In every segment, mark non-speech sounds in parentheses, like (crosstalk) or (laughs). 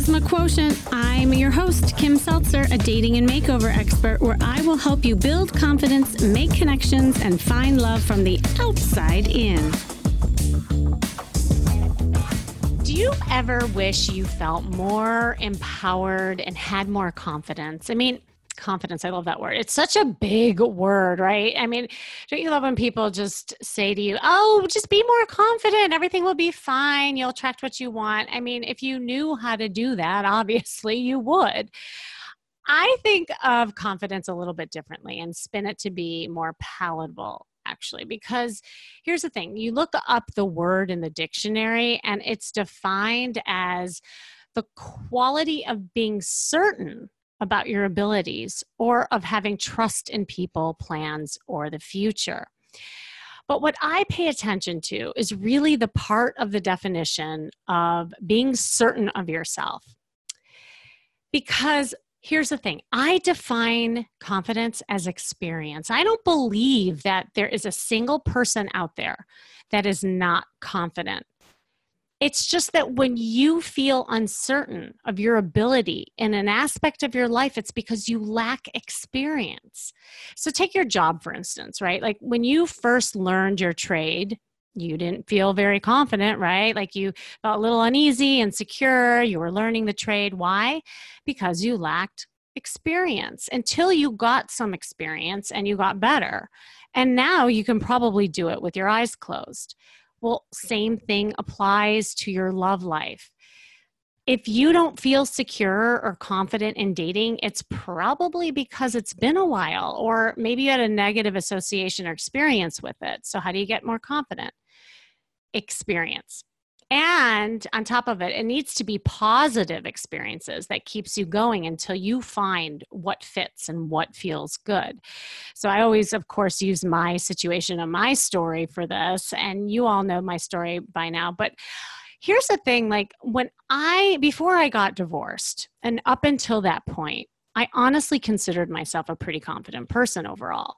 Charisma Quotient. I'm your host, Kim Seltzer, a dating and makeover expert, where I will help you build confidence, make connections, and find love from the outside in. Do you ever wish you felt more empowered and had more confidence? I mean, confidence. I love that word. It's such a big word, right? I mean, don't you love when people just say to you, oh, just be more confident. Everything will be fine. You'll attract what you want. I mean, if you knew how to do that, (laughs) obviously you would. I think of confidence a little bit differently and spin it to be more palatable actually because here's the thing you look up the word in the dictionary and it's defined as the quality of being certain about your abilities or of having trust in people, plans, or the future. But what I pay attention to is really the part of the definition of being certain of yourself. Because here's the thing I define confidence as experience. I don't believe that there is a single person out there that is not confident. It's just that when you feel uncertain of your ability in an aspect of your life, it's because you lack experience. So, take your job, for instance, right? Like when you first learned your trade, you didn't feel very confident, right? Like you felt a little uneasy, insecure. You were learning the trade. Why? Because you lacked experience until you got some experience and you got better. And now you can probably do it with your eyes closed. Well, same thing applies to your love life. If you don't feel secure or confident in dating, it's probably because it's been a while, or maybe you had a negative association or experience with it. So, how do you get more confident? Experience and on top of it it needs to be positive experiences that keeps you going until you find what fits and what feels good. So i always of course use my situation and my story for this and you all know my story by now. But here's the thing like when i before i got divorced and up until that point i honestly considered myself a pretty confident person overall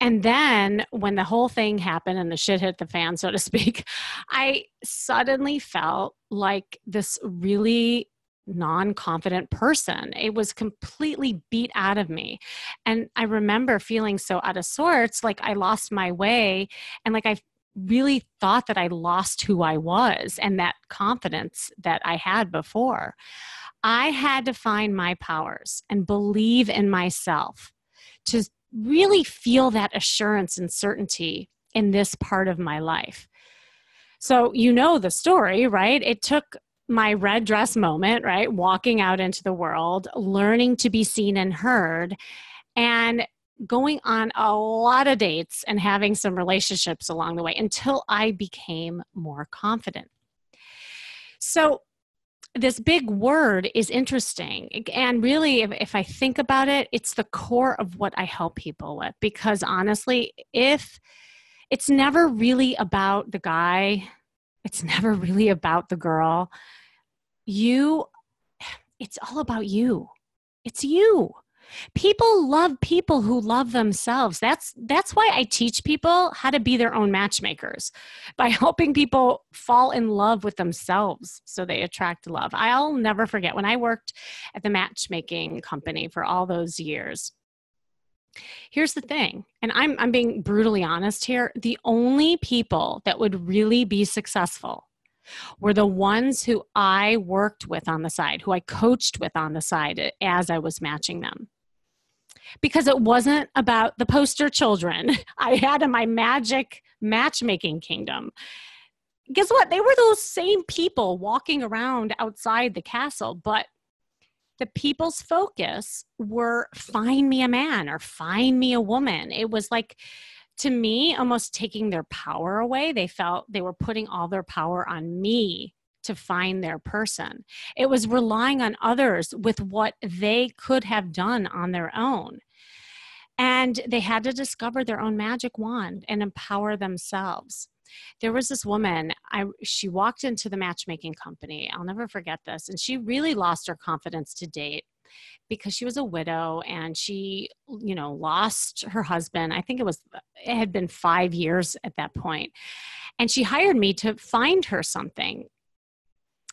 and then when the whole thing happened and the shit hit the fan, so to speak, (laughs) I suddenly felt like this really non confident person. It was completely beat out of me. And I remember feeling so out of sorts, like I lost my way. And like I really thought that I lost who I was and that confidence that I had before. I had to find my powers and believe in myself to really feel that assurance and certainty in this part of my life. So, you know the story, right? It took my red dress moment, right? Walking out into the world, learning to be seen and heard, and going on a lot of dates and having some relationships along the way until I became more confident. So, this big word is interesting. And really, if, if I think about it, it's the core of what I help people with. Because honestly, if it's never really about the guy, it's never really about the girl, you, (sighs) it's all about you. It's you people love people who love themselves. That's that's why i teach people how to be their own matchmakers by (laughs) helping people fall in love with themselves so they attract love. I'll never forget when i worked at the matchmaking company for all those years. Here's the thing, and I'm, I'm being brutally honest here. The only people that would really be successful were the ones who I worked with on the side, who I coached with on the side as I was matching them because it wasn't about the poster children (laughs) I had in my magic matchmaking kingdom. Guess what? They were those same people walking around outside the castle, but the people's focus were find me a man or find me a woman. It was like, to me, almost taking their power away. They felt they were putting all their power on me to find their person. It was relying on others with what they could have done on their own. And they had to discover their own magic wand and empower themselves. There was this woman, I she walked into the matchmaking company. I'll never forget this. And she really lost her confidence to date because she was a widow and she you know lost her husband i think it was it had been 5 years at that point and she hired me to find her something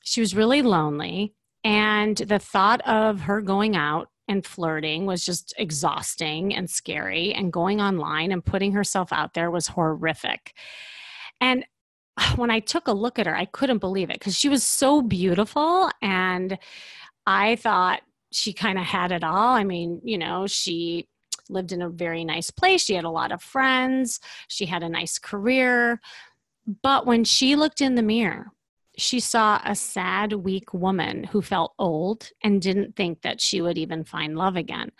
she was really lonely And the thought of her going out and flirting was just exhausting and scary, and going online and putting herself out there was horrific. And (sighs) when I took a look at her, I couldn't believe it because she was so beautiful. And I thought she kind of had it all. I mean, you know, she lived in a very nice place. She had a lot of friends. She had a nice career. But when she looked in the mirror, she saw a sad, weak woman who felt old and didn't think that she would even find love again.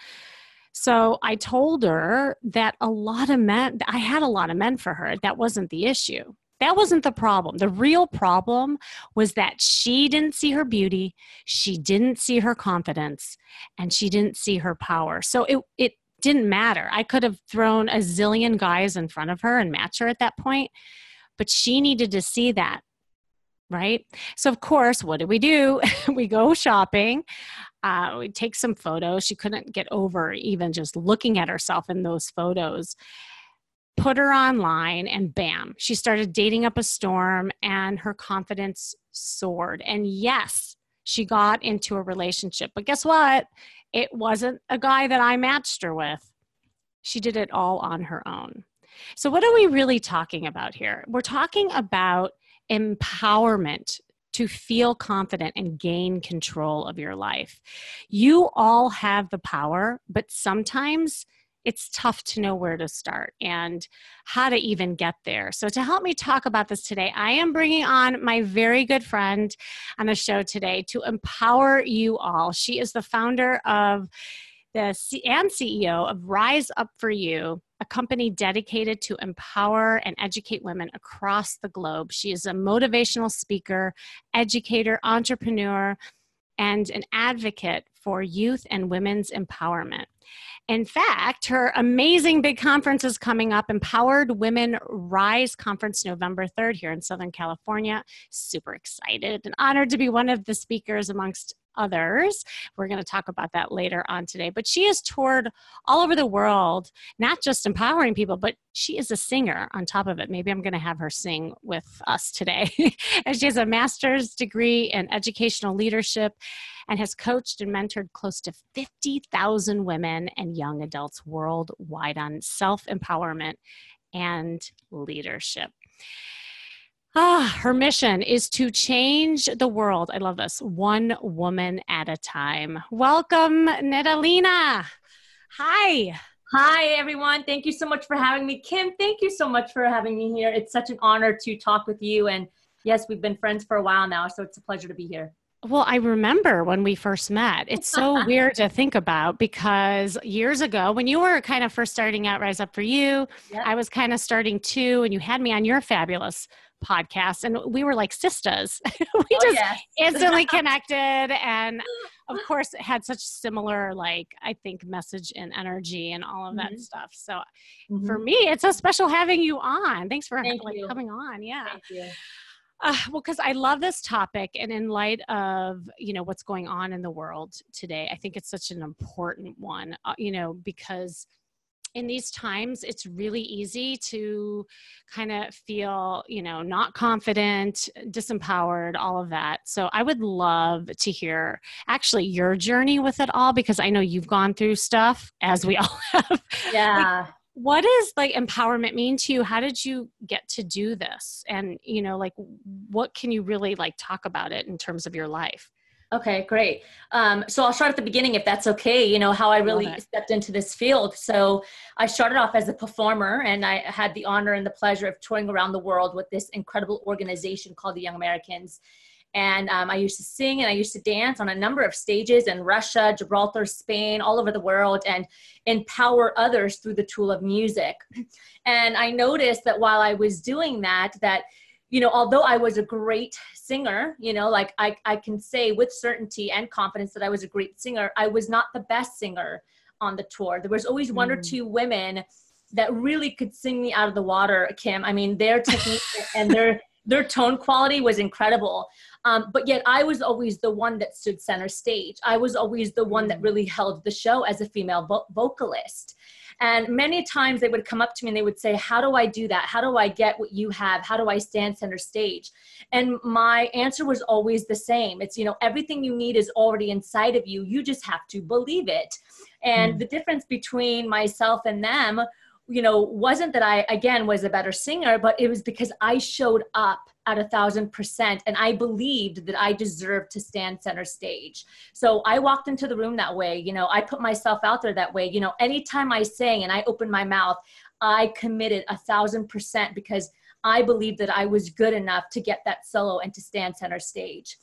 So I told her that a lot of men, I had a lot of men for her. That wasn't the issue. That wasn't the problem. The real problem was that she didn't see her beauty, she didn't see her confidence, and she didn't see her power. So it, it didn't matter. I could have thrown a zillion guys in front of her and match her at that point, but she needed to see that. Right. So, of course, what do we do? (laughs) we go shopping. Uh, we take some photos. She couldn't get over even just looking at herself in those photos put her online and bam she started dating up a storm and her confidence soared and yes she got into a relationship but guess what it wasn't a guy that i matched her with she did it all on her own so what are we really talking about here we're talking about empowerment to feel confident and gain control of your life. You all have the power, but sometimes it's tough to know where to start and how to even get there. So, to help me talk about this today, I am bringing on my very good friend on the show today to empower you all. She is the founder of the C- and CEO of Rise Up for You, a company dedicated to empower and educate women across the globe. She is a motivational speaker, educator, entrepreneur, and an advocate for youth and women's empowerment. In fact, her amazing big conference is coming up Empowered Women Rise Conference November 3rd here in Southern California. Super excited and honored to be one of the speakers amongst others. We're going to talk about that later on today. But she has toured all over the world, not just empowering people, but she is a singer on top of it. Maybe I'm going to have her sing with us today. (laughs) and she has a master's degree in educational leadership and has coached and mentored close to 50,000 women and young adults worldwide on self empowerment and leadership. Ah, her mission is to change the world. I love this one woman at a time. Welcome, Natalina. Hi. Hi, everyone. Thank you so much for having me. Kim, thank you so much for having me here. It's such an honor to talk with you. And yes, we've been friends for a while now, so it's a pleasure to be here. Well, I remember when we first met. It's so (laughs) weird to think about because years ago, when you were kind of first starting out Rise Up for You, yep. I was kind of starting too, and you had me on your fabulous podcast and we were like sisters (laughs) we oh, just yes. instantly (laughs) connected and of course had such similar like i think message and energy and all of that mm-hmm. stuff. So mm-hmm. for me it's so special having you on. Thanks for Thank like, coming on. Yeah. Uh, well because i love this topic and in light of you know what's going on in the world today i think it's such an important one uh, you know because in these times it's really easy to kind of feel you know not confident disempowered all of that. So i would love to hear actually your journey with it all because i know you've gone through stuff as we (laughs) all have. Yeah. like, what does like empowerment mean to you? How did you get to do this? And you know like what can you really like talk about it in terms of your life Okay, great. Um, so I'll start at the beginning if that's okay. You know, how I really stepped into this field. So I started off as a performer and I had the honor and the pleasure of touring around the world with this incredible organization called the Young Americans. And um, I used to sing and I used to dance on a number of stages in Russia, Gibraltar, Spain, all over the world, and empower others through the tool of music. And I noticed that while I was doing that, that you know, although I was a great singer, you know, like I, I can say with certainty and confidence that I was a great singer, I was not the best singer on the tour. There was always one mm. or two women that really could sing me out of the water, Kim. I mean, their technique (laughs) and their their tone quality was incredible. Um, but yet I was always the one that stood center stage. I was always the one that mm. really held the show as a female vo- vocalist. And many times they would come up to me and they would say, How do I do that? How do I get what you have? How do I stand center stage? And my answer was always the same it's, you know, everything you need is already inside of you. You just have to believe it. And mm. the difference between myself and them you know, wasn't that I, again, was a better singer, but it was because I showed up at a thousand percent and I believed that I deserved to stand center stage. So I walked into the room that way. You know, I put myself out there that way. You know, anytime I sang and I opened my mouth, I committed a thousand percent because I believed that I was good enough to get that solo and to stand center stage.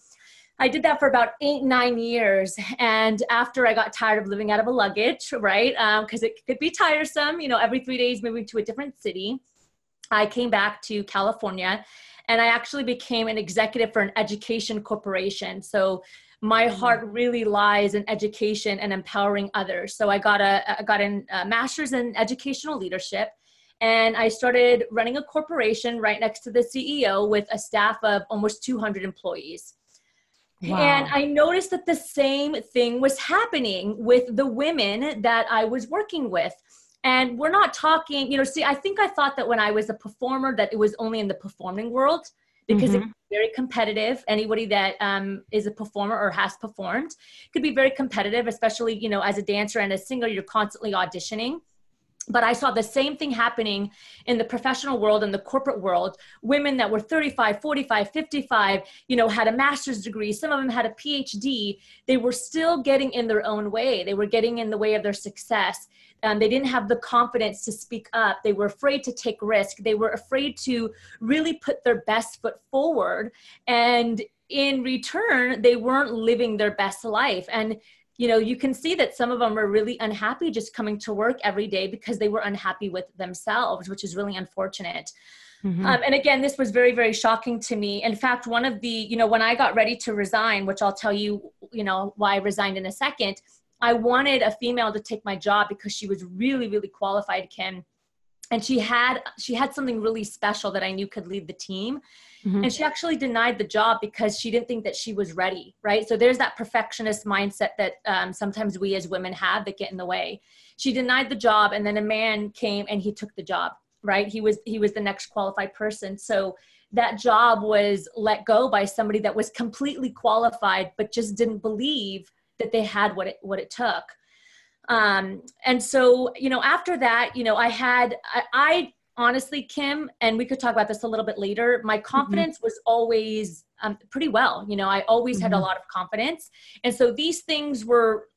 I did that for about eight, nine years. And after I got tired of living out of a luggage, right? Because um, it could be tiresome, you know, every three days moving to a different city, I came back to California and I actually became an executive for an education corporation. So my mm-hmm. heart really lies in education and empowering others. So I got a, I got a master's in educational leadership and I started running a corporation right next to the CEO with a staff of almost 200 employees. Wow. And I noticed that the same thing was happening with the women that I was working with. And we're not talking, you know, see, I think I thought that when I was a performer that it was only in the performing world because mm-hmm. it's very competitive. Anybody that um, is a performer or has performed could be very competitive, especially, you know, as a dancer and a singer, you're constantly auditioning but I saw the same thing happening in the professional world and the corporate world. Women that were 35, 45, 55, you know, had a master's degree, some of them had a PhD. They were still getting in their own way. They were getting in the way of their success. Um, they didn't have the confidence to speak up. They were afraid to take risk. They were afraid to really put their best foot forward. And in return, they weren't living their best life. And you know, you can see that some of them are really unhappy just coming to work every day because they were unhappy with themselves, which is really unfortunate. Mm-hmm. Um, and again, this was very, very shocking to me. In fact, one of the, you know, when I got ready to resign, which I'll tell you, you know, why I resigned in a second, I wanted a female to take my job because she was really, really qualified, Kim. And she had she had something really special that I knew could lead the team. Mm-hmm. And she actually denied the job because she didn't think that she was ready, right? So there's that perfectionist mindset that um, sometimes we as women have that get in the way. She denied the job, and then a man came and he took the job, right? He was he was the next qualified person. So that job was let go by somebody that was completely qualified, but just didn't believe that they had what it what it took. Um, and so you know after that, you know I had I, I honestly, Kim, and we could talk about this a little bit later, my mm-hmm. confidence mm-hmm. was always um, pretty well. You know, I always mm-hmm. had a mm-hmm. lot of confidence. And so these things were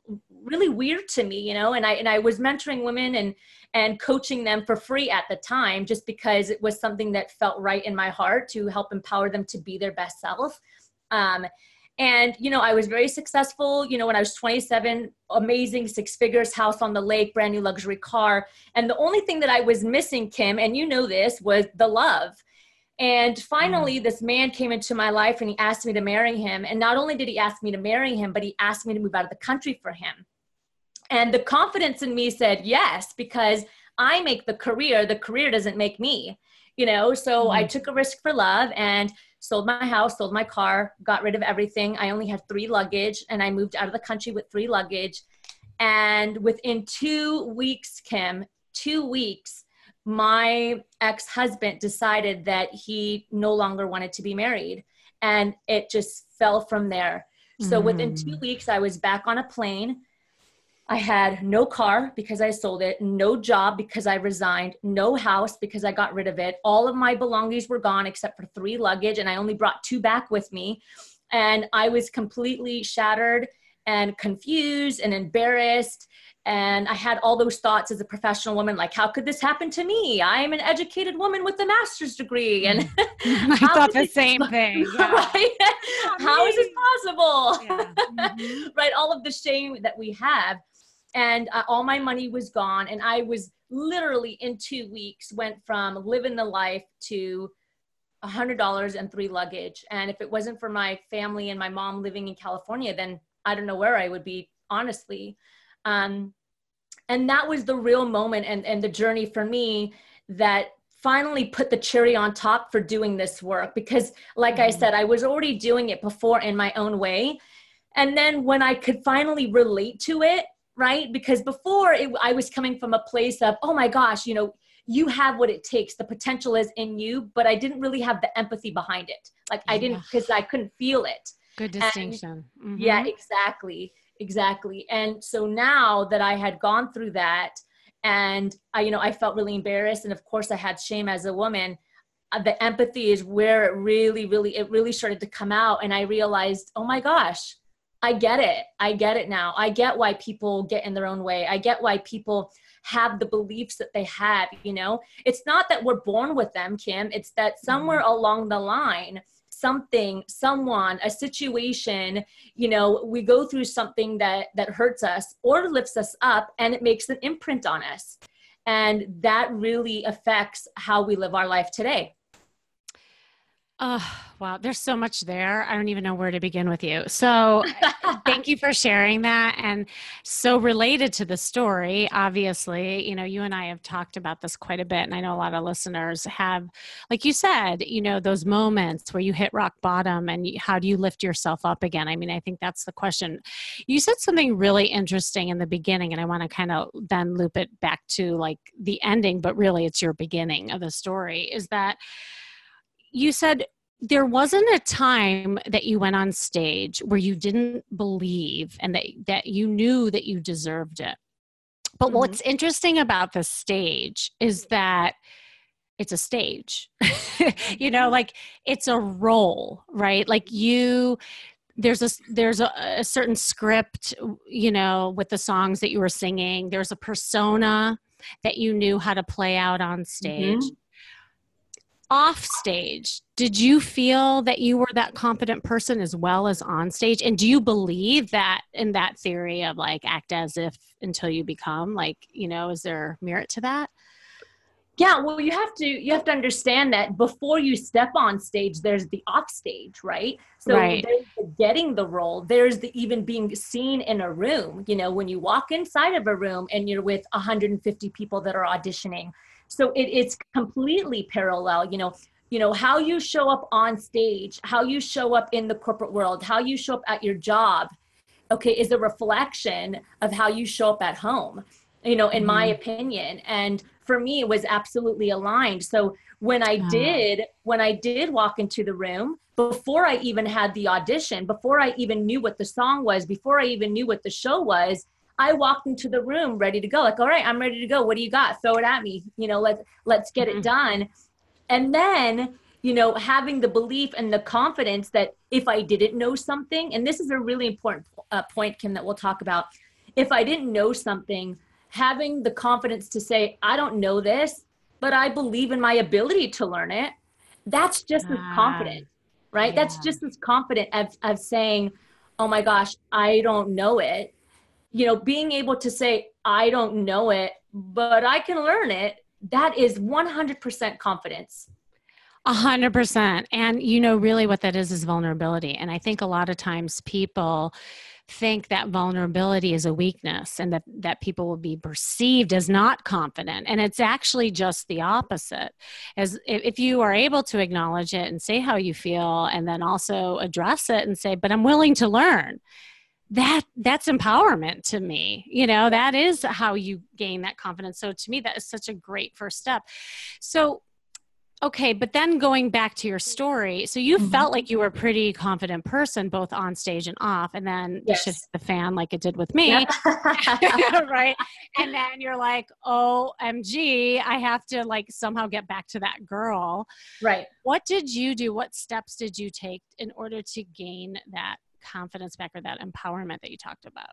really weird to me, you know, and I, and I was mentoring women and, and coaching them for free at the time, just because it was something that felt right in my heart to help empower them to be their best self. Um, and, you know, I was very successful, you know, when I was 27, amazing six figures, house on the lake, brand new luxury car. And the only thing that I was missing, Kim, and you know this, was the love. And finally, mm. this man came into my life and he asked me to marry him. And not only did he ask me to marry him, but he asked me to move out of the country for him. And the confidence in me said yes, because I make the career, the career doesn't make me, you know? So mm. I took a risk for love and sold my house, sold my car, got rid of everything. I only had three luggage and I moved out of the country with three luggage. And within two weeks, Kim, two weeks, my ex husband decided that he no longer wanted to be married. And it just fell from there. So mm. within two weeks, I was back on a plane I had no car because I sold it, no job because I resigned, no house because I got rid of it. All of my belongings were gone except for three luggage, and I only brought two back with me. And I was completely shattered and confused and embarrassed. And I had all those thoughts as a professional woman like, how could this happen to me? I am an educated woman with a master's degree. And mm-hmm. (laughs) I thought the same thing. (laughs) Yeah. right? how is this possible? Yeah. Mm-hmm. (laughs) right? All of the shame that we have and uh, all my money was gone and i was literally in two weeks went from living the life to a hundred dollars and three luggage. And if it wasn't for my family and my mom living in california then i don't know where i would be honestly. Um, and that was the real moment and, and the journey for me that finally put the cherry on top for doing this work because like mm-hmm. i said i was already doing it before in my own way. And then when i could finally relate to it right? Because before it, i was coming from a place of oh my gosh you know you have what it takes the potential is in you but i didn't really have the empathy behind it. Like i didn't because i couldn't feel it. Good distinction. Mm-hmm. yeah exactly exactly. And so now that i had gone through that and I, you know, I felt really embarrassed, and of course, I had shame as a woman. Uh, the empathy is where it really, really, it really started to come out, and I realized, oh my gosh, I get it. I get it now. I get why people get in their own way. I get why people have the beliefs that they have. You know, it's not that we're born with them, Kim. It's that somewhere mm-hmm. along the line something someone a situation you know we go through something that that hurts us or lifts us up and it makes an imprint on us and that really affects how we live our life today Oh, wow. There's so much there. I don't even know where to begin with you. So, (laughs) uh, thank you for sharing that. And so, related to the story, obviously, you know, you and I have talked about this quite a bit. And I know a lot of listeners have, like you said, you know, those moments where you hit rock bottom and how do you lift yourself up again? I mean, I think that's the question. You said something really interesting in the beginning, and I want to kind of then loop it back to like the ending, but really it's your beginning of the story is that you said there wasn't a time that you went on stage where you didn't believe and that that you knew that you deserved it. But mm-hmm. what's interesting about the stage is that it's a stage. (laughs) you know, mm-hmm. like it's a role, right? Like you there's a there's a, a, certain script, you know, with the songs that you were singing. There's a persona that you knew how to play out on stage. Mm-hmm off stage did you feel that you were that competent person as well as on stage? And do you believe that in that theory of like act as if until you become like you know is there merit to that? Yeah well you have to you have to understand that before you step on stage there's the off stage right? So right. there's the getting the role. There's the even being seen in a room. You know when you walk inside of a room and you're with 150 people that are auditioning so it, it's completely parallel you know you know how you show up on stage how you show up in the corporate world how you show up at your job okay is a reflection of how you show up at home you know in mm-hmm. my opinion. And for me it was absolutely aligned. So when i did when i did walk into the room before i even had the audition before i even knew what the song was before i even knew what the show was I walked into the room ready to go. Like, all right, I'm ready to go. What do you got? Throw it at me. You know, let's let's get mm-hmm. it done. And then, you know, having the belief and the confidence that if I didn't know something, and this is a really important uh, point, Kim, that we'll talk about. If I didn't know something, having the confidence to say, I don't know this, but I believe in my ability to learn it. That's just as confident, right? Yeah. That's just as confident as, as saying, oh my gosh, I don't know it you know, being able to say, I don't know it, but I can learn it, that is 100% confidence. A hundred percent. And you know, really what that is is vulnerability. And I think a lot of times people think that vulnerability is a weakness and that, that people will be perceived as not confident. And it's actually just the opposite. As if you are able to acknowledge it and say how you feel and then also address it and say, but I'm willing to learn that that's empowerment to me. You know that is how you gain that confidence. So to me that is such a great first step. So okay but then going back to your story so you mm-hmm. felt like you were a pretty confident person both on stage and off and then yes. you the fan like it did with me. (laughs) Right? And then you're like omg i have to like somehow get back to that girl. Right. What did you do? What steps did you take in order to gain that confidence back or that empowerment that you talked about?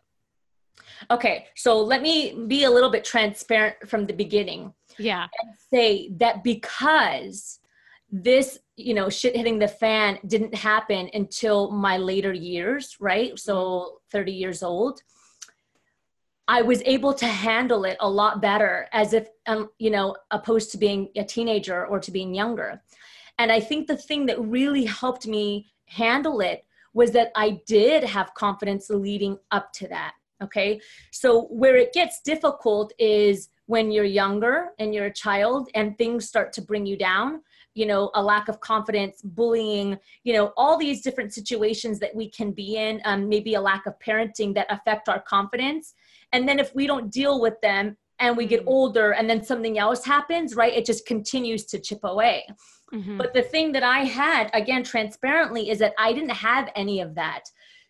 Okay, so let me be a little bit transparent from the beginning. Yeah. And say that because this, you know, shit hitting the fan didn't happen until my later years, right? So mm-hmm. 30 years old. I was able to handle it a lot better as if, um, you know, opposed to being a teenager or to being younger. And I think the thing that really helped me handle it was that I did have confidence leading up to that. Okay. So where it gets difficult is when you're younger and you're a child and things start to bring you down you know a lack of confidence bullying you know all these different situations that we can be in um, maybe a lack of parenting that affect our confidence and then if we don't deal with them and we get mm-hmm. older and then something else happens right it just continues to chip away mm-hmm. but the thing that i had again transparently is that i didn't have any of that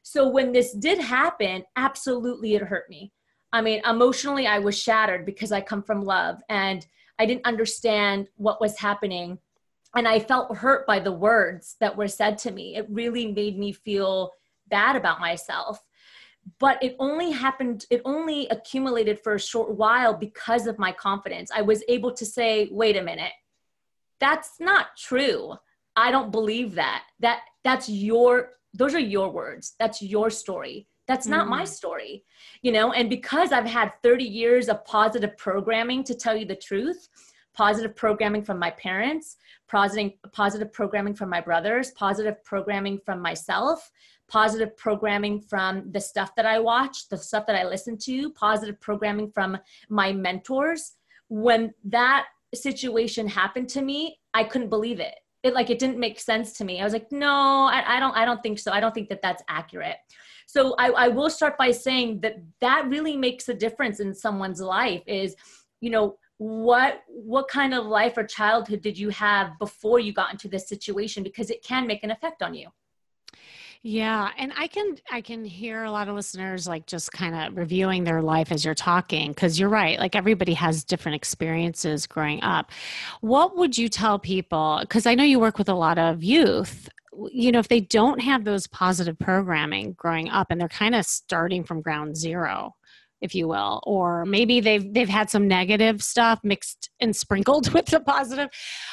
so when this did happen absolutely it hurt me I mean, emotionally, I was shattered because I come from love and I didn't understand what was happening. And I felt hurt by the words that were said to me. It really made me feel bad about myself. But it only happened, it only accumulated for a short while because of my confidence. I was able to say, wait a minute, that's not true. I don't believe that. That that's your those are your words. That's your story. That's not mm. my story, you know? And because I've had 30 years of positive programming, to tell you the truth, positive programming from my parents, positive, positive programming from my brothers, positive programming from myself, positive programming from the stuff that I watch, the stuff that I listen to, positive programming from my mentors. When that situation happened to me, I couldn't believe it. It like it didn't make sense to me. I was like, no, I, I don't, I don't think so. I don't think that that's accurate. So I, I will start by saying that that really makes a difference in someone's life is, you know, what what kind of life or childhood did you have before you got into this situation because it can make an effect on you yeah, and I can I can hear a lot of listeners like just kind of reviewing their life as you're talking cuz you're right, like everybody has different experiences growing up. What would you tell people cuz I know you work with a lot of youth you know if they don't have those positive programming growing up and they're kind of starting from ground zero if you will or maybe they've they've had some negative stuff mixed and sprinkled (laughs) with the positive.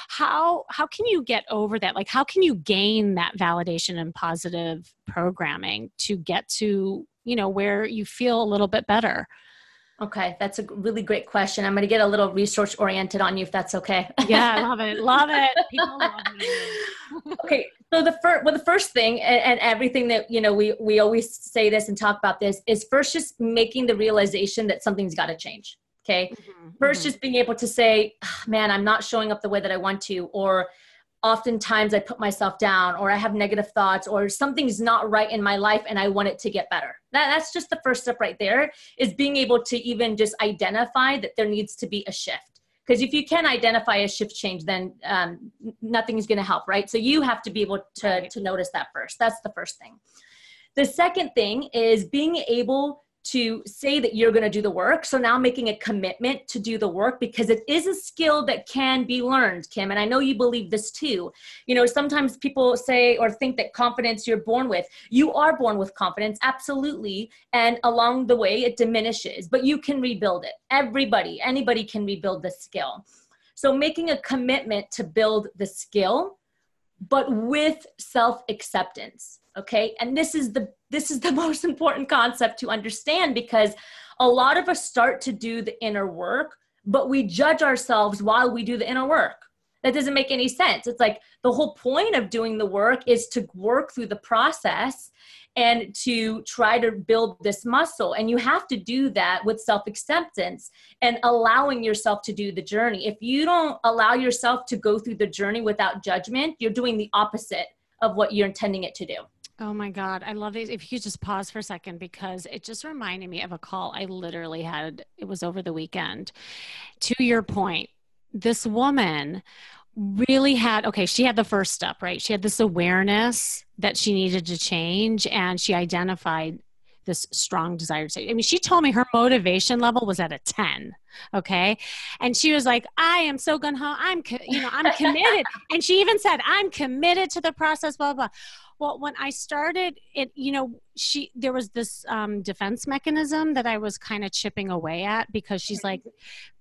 How how can you get over that? Like how can you gain that validation and positive programming to get to you know where you feel a little bit better Okay, that's a really great question. I'm going to get a little resource oriented on you if that's okay. yeah, I love it. Love it. (laughs) People love it. okay, so the first well the first thing and, and, everything that you know we we always say this and talk about this is first just making the realization that something's got to change. Okay, mm-hmm, 1st mm-hmm. just being able to say, oh, man, I'm not showing up the way that I want to, or oftentimes I put myself down or I have negative thoughts or something's not right in my life and I want it to get better. That, that's just the first step right there is being able to even just identify that there needs to be a shift. Because if you can identify a shift change, then um, nothing's going to help, right? So you have to be able to, to notice that first. That's the first thing. The second thing is being able to say that you're going to do the work. So now making a commitment to do the work because it is a skill that can be learned, Kim. And I know you believe this too. You know, sometimes people say or think that confidence you're born with. You are born with confidence, absolutely. And along the way, it diminishes, but you can rebuild it. Everybody, anybody can rebuild the skill. So making a commitment to build the skill, but with self acceptance okay and this is the this is the (laughs) most important concept to understand because a lot of us start to do the inner work but we judge ourselves while we do the inner work. That doesn't make any sense. It's like the whole point of doing the work is to work through the process and to try to build this muscle. And you have to do that with self acceptance and allowing yourself to do the journey. If you don't allow yourself to go through the journey without judgment you're doing the opposite of what you're intending it to do Oh my God. I love these. If you could just pause for a second because it just reminded me of a call I literally had. It was over the weekend. To your point, this woman really had, okay, she had the first step, right? She had this awareness that she needed to change and she identified this strong desire to say I mean, she told me her motivation level was at a 10. Okay. And she was like, I am so gun ho. I'm, you know, I'm committed. (laughs) and she even said, I'm committed to the process, blah, blah. Well, when I started it, you know, she, there was this um, defense mechanism that I was kind of chipping away at because she's like,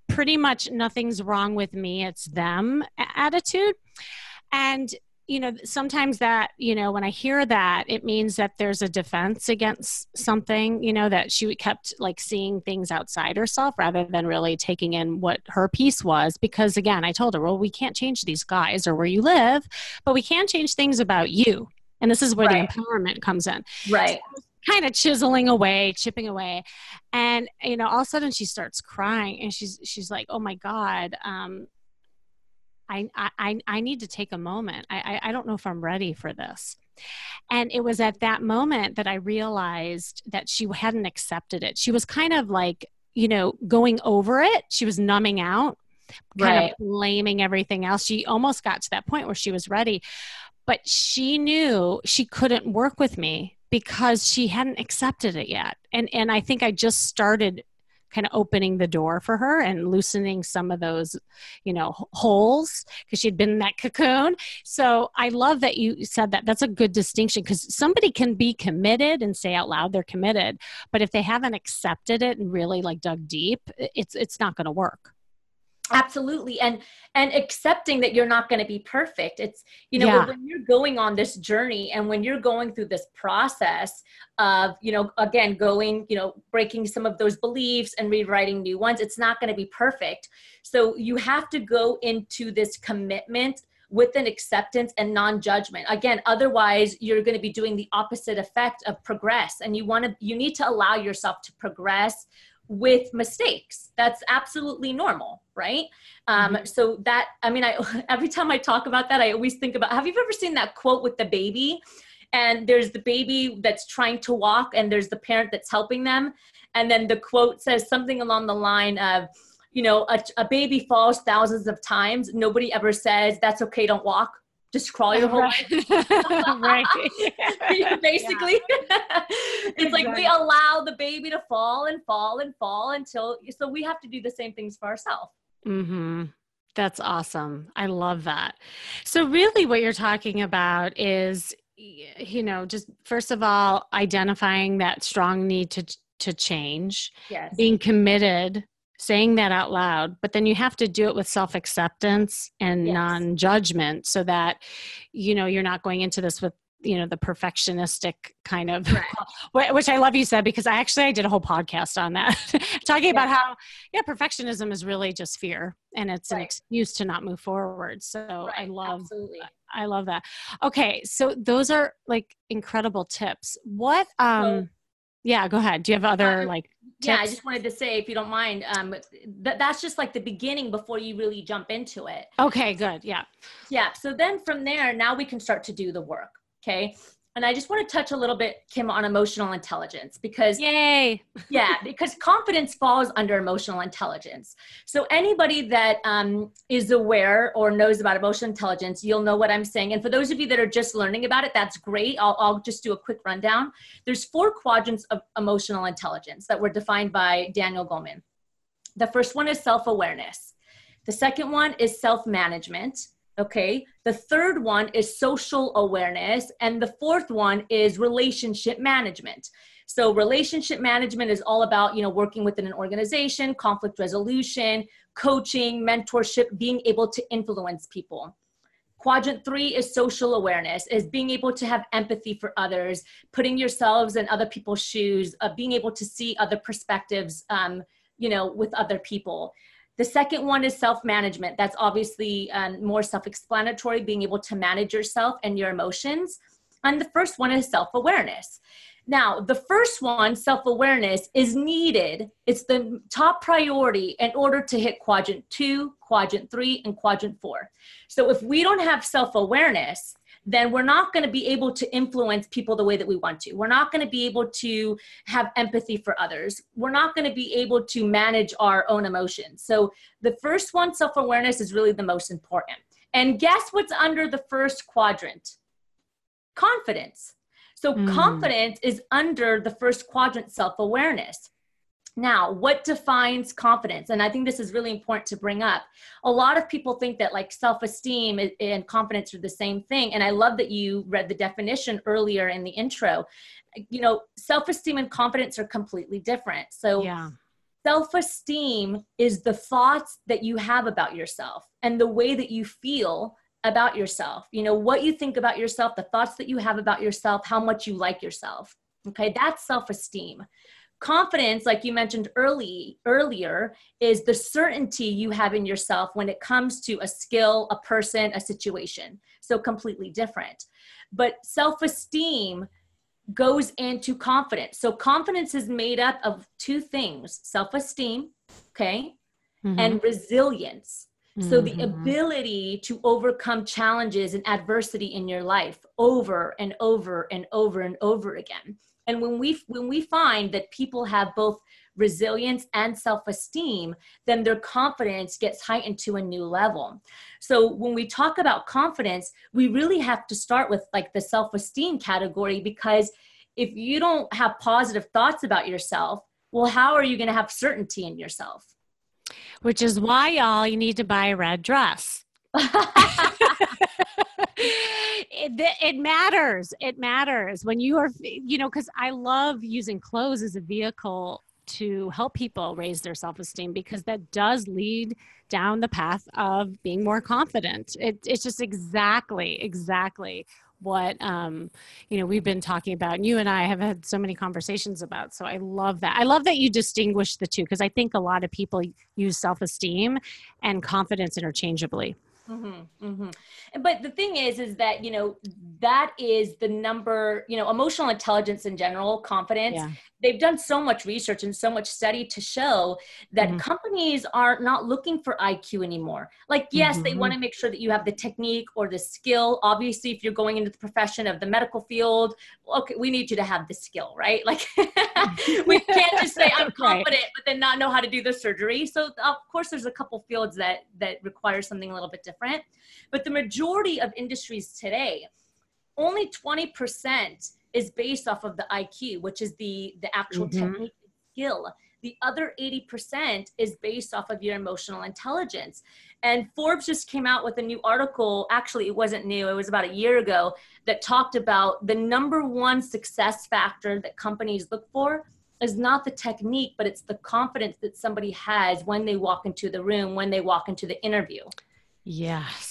pretty much nothing's wrong with me. It's them attitude. And you know sometimes that you know when i hear that it means that there's a defense against something you know that she kept like seeing things outside herself rather than really taking in what her piece was because again i told her well we can't change these guys or where you live but we can change things about you and this is where right. the empowerment comes in right kind of chiseling away, chipping away. And, you know, all of a sudden she starts crying and she's, she's like, oh my God, um, I, I, I need to take a moment. I, I, I don't know if I'm ready for this. And it was at that moment that I realized that she hadn't accepted it. She was kind of like, you know, going over it. She was numbing out, kind right. of blaming everything else. She almost got to that point where she was ready, but she knew she couldn't work with me because she hadn't accepted it yet. And and I think I just started kind of opening the door for her and loosening some of those, you know, holes because she'd been in that cocoon. So I love that you said that. That's a good distinction because somebody can be committed and say out loud they're committed, but if they haven't accepted it and really like dug deep, it's it's not going to work absolutely and and accepting that you're not going to be perfect. It's you know yeah. when you're going on this journey and when you're going through this process of you know again going you know breaking some of those beliefs and rewriting new ones it's not going to be perfect. So you have to go into this commitment with an acceptance and non-judgment. Again otherwise you're going to be doing the opposite effect of progress and you want to you need to allow yourself to progress with mistakes. That's absolutely normal right? Um, mm-hmm. so that i mean i (laughs) every time i talk about that i always think about have you ever seen that quote with the baby? And there's the baby that's trying to walk and there's the parent that's helping them. And then the quote says something along the line of you know a, a baby falls thousands of times. Nobody ever says that's okay don't walk just crawl your whole right. (laughs) right. (laughs) Basically, (laughs) it's exactly. like we allow the baby to fall and fall and fall until so we have to do the same things for ourselves. Mm-hmm. That's awesome. I love that. So really what you're talking about is you know, just first of all identifying that strong need to to change. Yes. Being committed saying that out loud but then you have to do it with self-acceptance and yes. non-judgment so that you know you're not going into this with you know the perfectionistic kind of right. (laughs) which i love you said because i actually i did a whole podcast on that (laughs) talking yeah. about how yeah perfectionism is really just fear and it's right. an excuse to not move forward so right. i love Absolutely. i love that okay so those are like incredible tips what um so, yeah go ahead. Do you have other like tips? yeah i just wanted to say if you don't mind um th- that's just like the beginning before you really jump into it. Okay good yeah. Yeah so then from there now we can start to do the work okay and I just want to touch a little bit, Kim, on emotional intelligence because yay, (laughs) yeah, because confidence falls under emotional intelligence. So anybody that um, is aware or knows about emotional intelligence, you'll know what I'm saying. And for those of you that are just learning about it, that's great. I'll, I'll just do a quick rundown. There's four quadrants of emotional intelligence that were defined by Daniel Goleman. The first one is self-awareness. The second one is self-management. Okay. The third one is social awareness. And the fourth one is relationship management. So relationship management is all about, you know, working within an organization, conflict resolution, coaching, mentorship, being able to influence people. Quadrant three is social awareness, is being able to have empathy for others, putting yourselves in other people's shoes, uh, being able to see other perspectives, um, you know, with other people. The second one is self management. That's obviously um, more self explanatory, being able to manage yourself and your emotions. And the first one is self awareness. Now, the first one, self awareness, is needed. It's the top priority in order to hit quadrant two, quadrant three, and quadrant four. So, if we don't have self awareness, then we're not going to be able to influence people the way that we want to. We're not going to be able to have empathy for others. We're not going to be able to manage our own emotions. So the first one, self awareness, is really the most important. And guess what's under the first quadrant? Confidence. So mm. confidence is under the first quadrant, self awareness. Now, what defines confidence? And I think this is really important to bring up. A lot of people think that like self esteem and confidence are the same thing. And I love that you read the definition earlier in the intro. You know, self esteem and confidence are completely different. So, yeah. self esteem is the thoughts that you have about yourself and the way that you feel about yourself. You know, what you think about yourself, the thoughts that you have about yourself, how much you like yourself. Okay, that's self esteem confidence like you mentioned early earlier is the certainty you have in yourself when it comes to a skill a person a situation so completely different but self-esteem goes into confidence. So confidence is made up of two things self-esteem, okay, mm-hmm. and resilience. So, the mm-hmm. ability to overcome challenges and adversity in your life over and over and over and over again. And when we when we find that people have both resilience and self-esteem, then their confidence gets heightened to a new level. So when we talk about confidence, we really have to start with like the self-esteem category because if you don't have positive thoughts about yourself, well, how are you going to have certainty in yourself? which is why y'all you need to buy a red dress. It, it matters. It matters when you are, you know, because I love using clothes as a vehicle to help people raise their self esteem because that does lead down the path of being more confident. It, it's just exactly, exactly what um, you know we've been talking about and you and i have had so many conversations about so i love that i love that you distinguish the two because i think a lot of people use self-esteem and confidence interchangeably Mm-hmm, mm-hmm. But the thing is, is that, you know, that is the number, you know, emotional intelligence in general, confidence. Yeah. They've done so much research and so much study to show that mm-hmm. companies are not looking for IQ anymore. Like, yes, they want to mm-hmm. make sure that you have the technique or the skill. Obviously, if you're going into the profession of the medical field, okay, we need you to have the skill, right? (laughs) Like, we can't just say I'm confident, (laughs) right. but then not know how to do the surgery. So, of course, there's a couple fields that that require something a little bit different different. But the majority of industries today, only 20% is based off of the IQ, which is the, the actual mm-hmm. technique skill. The other 80% is based off of your emotional intelligence. And Forbes just came out with a new article. Actually, it wasn't new, it was about a year ago that talked about the number one success factor that companies look for is not the technique, but it's the confidence that somebody has when they walk into the room, when they walk into the interview. Yes.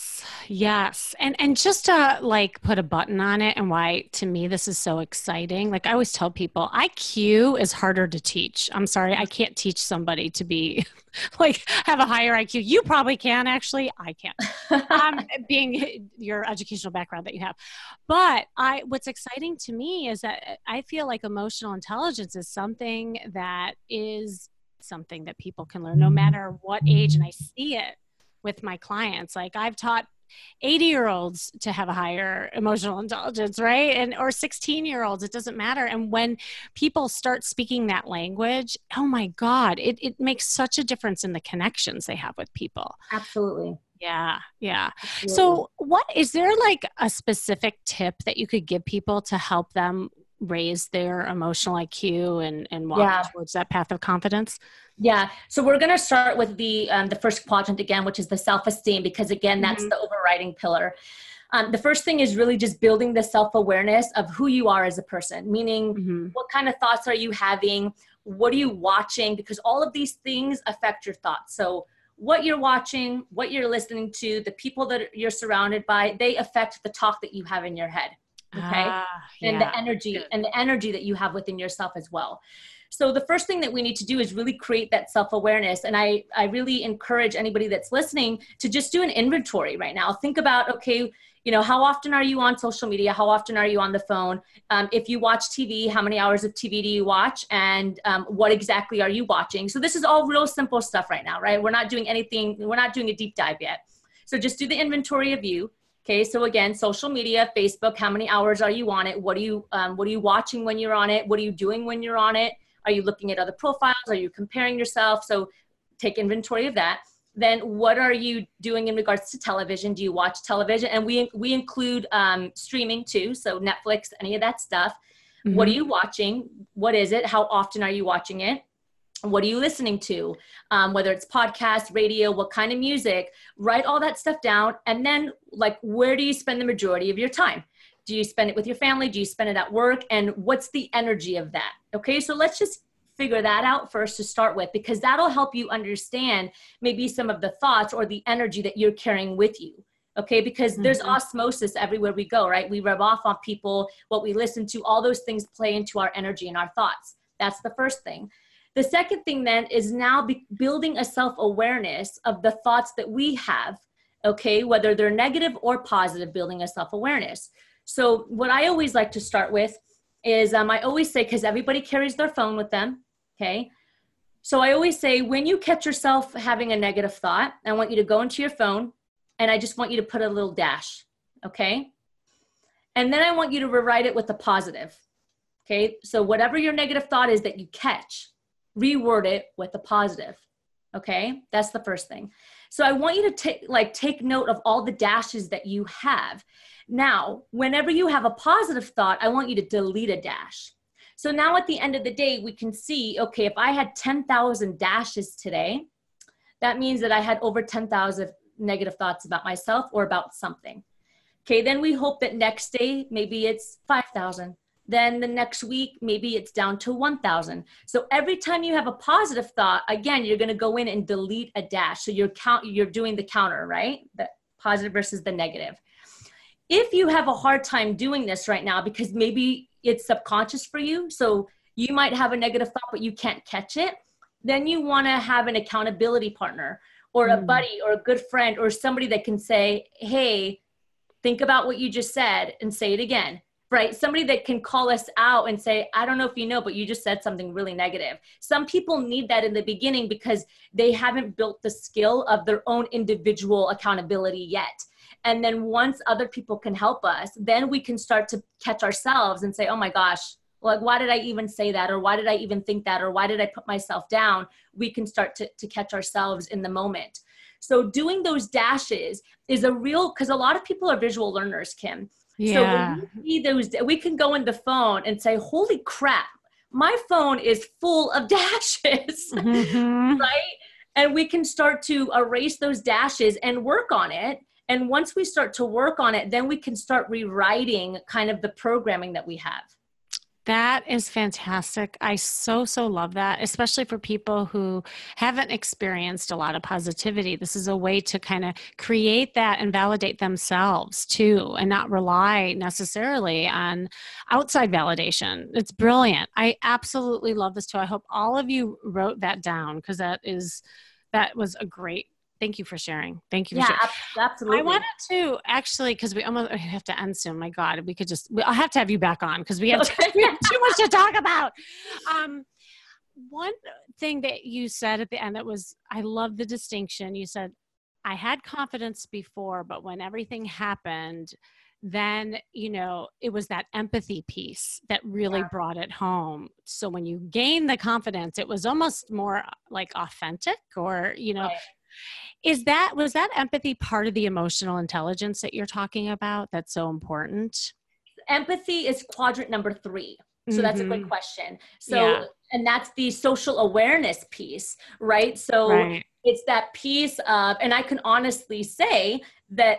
Yes. And and just to like put a button on it and why to me this is so exciting. Like I always tell people, IQ is harder to teach. I'm sorry, I can't teach somebody to be (laughs) like have a higher IQ. You probably can actually. I can't. um, (laughs) being your educational background that you have. But I what's exciting to me is that I feel like emotional intelligence is something that is something that people can learn no matter what age and I see it with my clients. Like I've taught 80 year olds to have a higher emotional intelligence right? And or 16 year olds it doesn't matter. And when people start speaking that language oh my god it, it makes such a difference in the connections they have with people. Absolutely. Yeah yeah. Absolutely. so what is there like a specific tip that you could give people to help them raise their emotional IQ and, and walk yeah. towards that path of confidence? Yeah. So we're going to start with the um, the first quadrant again, which is the self esteem, because again, that's mm-hmm. the overriding pillar. Um, the first thing is really just building the self awareness of who you are as a person, meaning mm-hmm. what kind of thoughts are you having? What are you watching? Because all of these things affect your thoughts. So what you're watching, what you're listening to, the people that you're surrounded by, they affect the talk that you have in your head okay? Ah, and yeah. the energy Good. and the energy that you have within yourself as well. So the first thing that we need to do is really create that self-awareness. And i i really encourage anybody that's listening to just do an inventory right now. Think about okay you know how often are you on social media? How often are you on the phone? Um, if you watch tv how many hours of tv do you watch? And um, what exactly are you watching? So this is all real simple stuff right now right? We're not doing anything we're not doing a deep dive yet. So just do the inventory of you Okay, so again, social media, Facebook, how many hours are you on it? What are you um, what are you watching when you're on it? What are you doing when you're on it? Are you looking at other profiles? Are you comparing yourself? So take inventory of that. Then what are you doing in regards to television? Do you watch television? And we we include um, streaming too, so Netflix, any of that stuff. Mm-hmm. What are you watching? What is it? How often are you watching it? What are you listening to? Um, whether it's podcast radio what kind of music write all that stuff down. And then like where do you spend the majority of your time? Do you spend it with your family? Do you spend it at work? And what's the energy of that? Okay so let's just figure that out first to start with because that'll help you understand maybe some of the thoughts or the energy that you're carrying with you. Okay because mm-hmm. there's osmosis everywhere we go right? We rub off on people what we listen to all those things play into our energy and our thoughts. That's the first thing the second thing then is now building a self awareness of the thoughts that we have, okay, whether they're negative or positive, building a self awareness. So, what I always like to start with is um, I always say, because everybody carries their phone with them, okay? So I always say, when you catch yourself having a negative thought, I want you to go into your phone and I just want you to put a little dash, okay? And then I want you to rewrite it with a positive, okay? So whatever your negative thought is that you catch, reword it with a positive, okay? That's the first thing. So I want you to take like take note of all the dashes that you have. Now, whenever you have a positive thought, I want you to delete a dash. So now at the end of the day, we can see, okay, if I had 10,000 dashes today, that means that I had over 10,000 negative thoughts about myself or about something. Okay, then we hope that next day, maybe it's 5,000. Then the next week, maybe it's down to 1,000. So every time you have a positive thought, again, you're going to go in and delete a dash. So you're count, you're doing the counter, right? The positive versus the negative. If you have a hard time doing this right now because maybe it's subconscious for you, so you might have a negative thought, but you can't catch it, then you want to have an accountability partner or a mm. buddy or a good friend or somebody that can say, hey, think about what you just said and say it again right? Somebody that can call us out and say, I don't know if you know, but you just said something really negative. Some people need that in the beginning because they haven't built the skill of their own individual accountability yet. And then once other people can help us, then we can start to catch ourselves and say, oh my gosh, like why did i even say that or why did i even think that or why did i put myself down we can start to, to catch ourselves in the moment so doing those dashes is a real because a lot of people are visual learners kim yeah. so we see those we can go in the phone and say holy crap my phone is full of (laughs) dashes mm-hmm. right and we can start to erase those dashes and work on it and once we start to work on it then we can start rewriting kind of the programming that we have that is fantastic. I so, so love that, especially for people who haven't experienced a lot of positivity. This is a way to kind of create that and validate themselves too, and not rely necessarily on outside validation. It's brilliant. I absolutely love this too. I hope all of you wrote that down because that is, that was a great thank you for sharing. Thank you. yeah, absolutely. I wanted to actually, because we almost we have to end soon. My God, we could just, I'll have to have you back on because we, okay. we, have too much to (laughs) talk about. Um, one thing that you said at the end that was, I love the distinction. You said, I had confidence before, but when everything happened, then you know it was that empathy piece that really yeah. brought it home so when you gain the confidence it was almost more like authentic or you know right. Is that was that empathy part of the emotional intelligence that you're talking about that's so important? Empathy is quadrant number 3. So mm-hmm. that's a good mm-hmm. question. So yeah. and that's the social awareness piece, right? So right. it's that piece of and I can honestly say that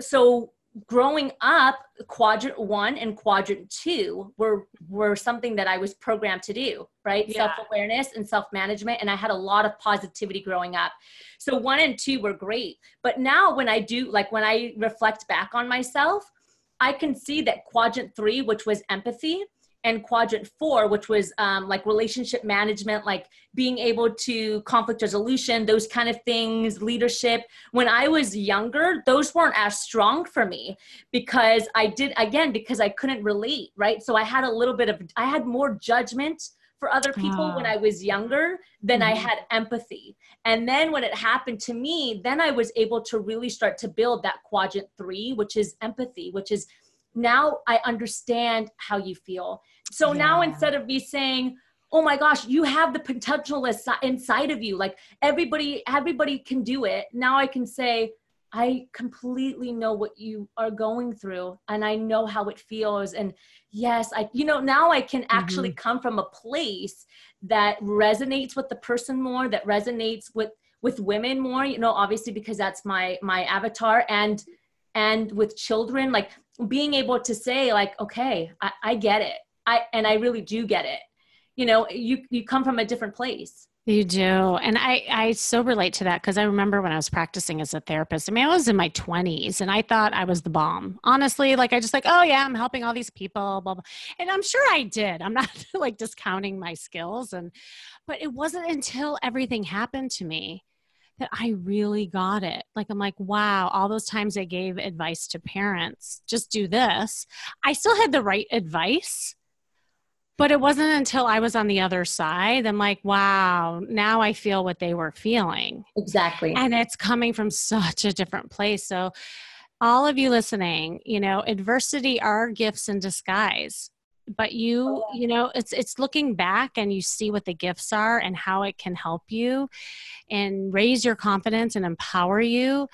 so growing up quadrant one and quadrant two were were something that i was programmed to do right? Yeah. self-awareness and self-management and i had a lot of positivity growing up. So one and two were great. But now when i do like when i reflect back on myself i can see that quadrant three which was empathy and quadrant four, which was um, like relationship management, like being able to conflict resolution, those kind of things, leadership. When I was younger, those weren't as strong for me because I did, again, because I couldn't relate, right? So I had a little bit of, I had more judgment for other people when ah. I was younger than mm-hmm. I had empathy. And then when it happened to me, then I was able to really start to build that quadrant three, which is empathy, which is now I understand how you feel. So yeah. now instead of me saying, oh my gosh, you have the potential inside of you, like everybody, everybody can do it. Now I can say, I completely know what you are going through and I know how it feels. And yes, I, you know, now I can actually mm-hmm. come from a place that resonates with the person more, that resonates with, with women more, you know, obviously because that's my, my avatar and, and with children, like being able to say like okay I, I get it i and i really do get it you know you you come from a different place you do. And I, I so relate to that because I remember when I was practicing as a therapist. I mean, I was in my 20s and I thought I was the bomb. Honestly, like I just like, oh yeah, I'm helping all these people, blah, blah. And I'm sure I did. I'm not (laughs) like discounting my skills. And but it wasn't until everything happened to me that I really got it. Like, I'm like, wow, all those times I gave advice to parents, just do this. I still had the right advice, But it wasn't until I was on the other side, I'm like, wow, now I feel what they were feeling. Exactly. And it's coming from (laughs) such a different place. So, all of you listening, you know, adversity are gifts in disguise but you you know it's it's looking back and you see what the gifts are and how it can help you and raise your confidence and empower you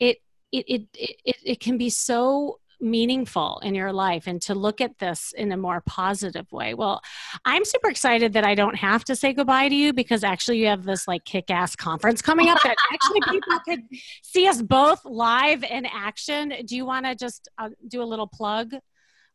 it it it it, it can be so meaningful in your life and to look at this in a more positive way. Well, I'm super excited that I don't have to say goodbye to you because actually you have this like kick ass conference coming up that actually people (laughs) could see us both live in action. Do you want to just uh, do a little plug?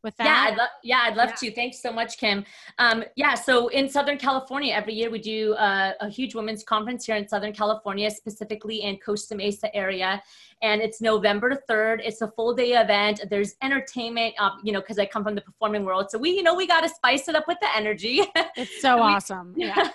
With that? Yeah, I'd lo- yeah, I'd love yeah. to. Thanks so much, Kim. Um, yeah, so in Southern California, every year we do uh, a huge women's conference here in Southern California, specifically in Costa Mesa area and it's November 3rd. It's a full day event. There's entertainment, um, you know, because I come from the performing world. So we, you know, we got to spice it up with the energy. (laughs) It's so, so awesome. (laughs) Yeah.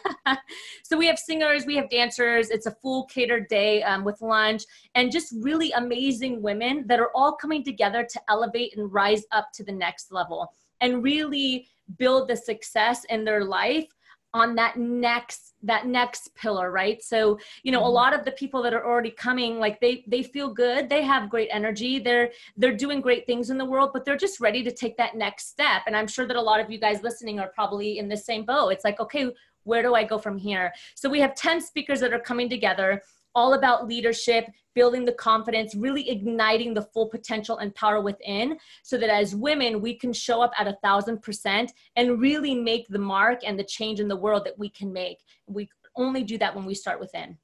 so we have singers, we have dancers. It's a full catered day um, with lunch and just really amazing women that are all coming together to elevate and rise up to the next level and really build the success in their life on that next that next pillar right? So you know mm-hmm. a lot of the people that are already coming like they they feel good. They have great energy. They're they're doing great things in the world but they're just ready to take that next step. And i'm sure that a lot of you guys listening are probably in the same boat. It's like okay where do i go from here? So we have 10 speakers that are coming together all about leadership, building the confidence, really igniting the full potential and power within so that as women, we can show up at a thousand percent and really make the mark and the change in the world that we can make. We only do that when we start within.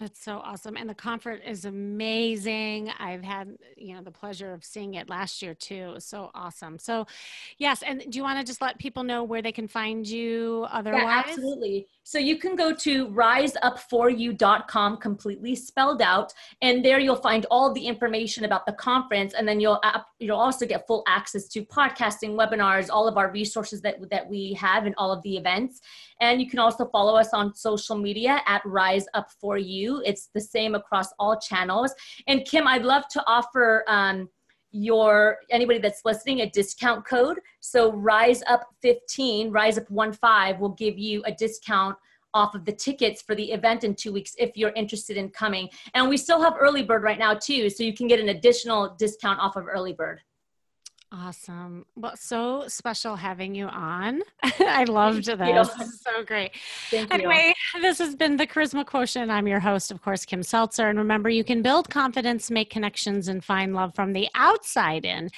That's so awesome. And the conference is amazing. I've had, you know, the pleasure of seeing it last year too. It was so awesome. So yes. And do you want to just let people know where they can find you otherwise? Yeah, absolutely. So you can go to riseupforyou.com completely spelled out. And there you'll find all the information about the conference. And then you'll, you'll also get full access to podcasting, webinars, all of our resources that, that we have and all of the events. And you can also follow us on social media at Rise Up For It's the same across all channels. And Kim, I'd love to offer um, your anybody that's listening a discount code. So Rise Up 15, Rise Up 15 will give you a discount off of the tickets for the event in two weeks if you're interested in coming. And we still have early bird right now too, so you can get an additional discount off of early bird. Awesome. Well, so special having you on. (laughs) I loved this. This is so great. Thank anyway, you. this has been the Charisma Quotient. I'm your host, of course, Kim Seltzer. And remember, you can build confidence, make connections, and find love from the outside in.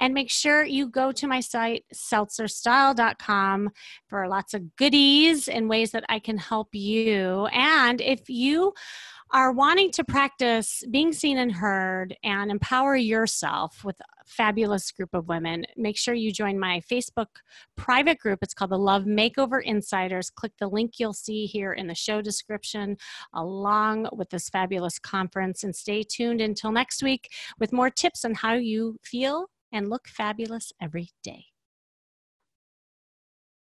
And make sure you go to my site, seltzerstyle.com, for lots of goodies and ways that I can help you. And if you are wanting to practice being seen and heard and empower yourself with a fabulous group of women, make sure you join my Facebook private group. It's called the Love Makeover Insiders. Click the link you'll see here in the show description along with this fabulous conference and stay tuned until next week with more tips on how you feel and look fabulous every day.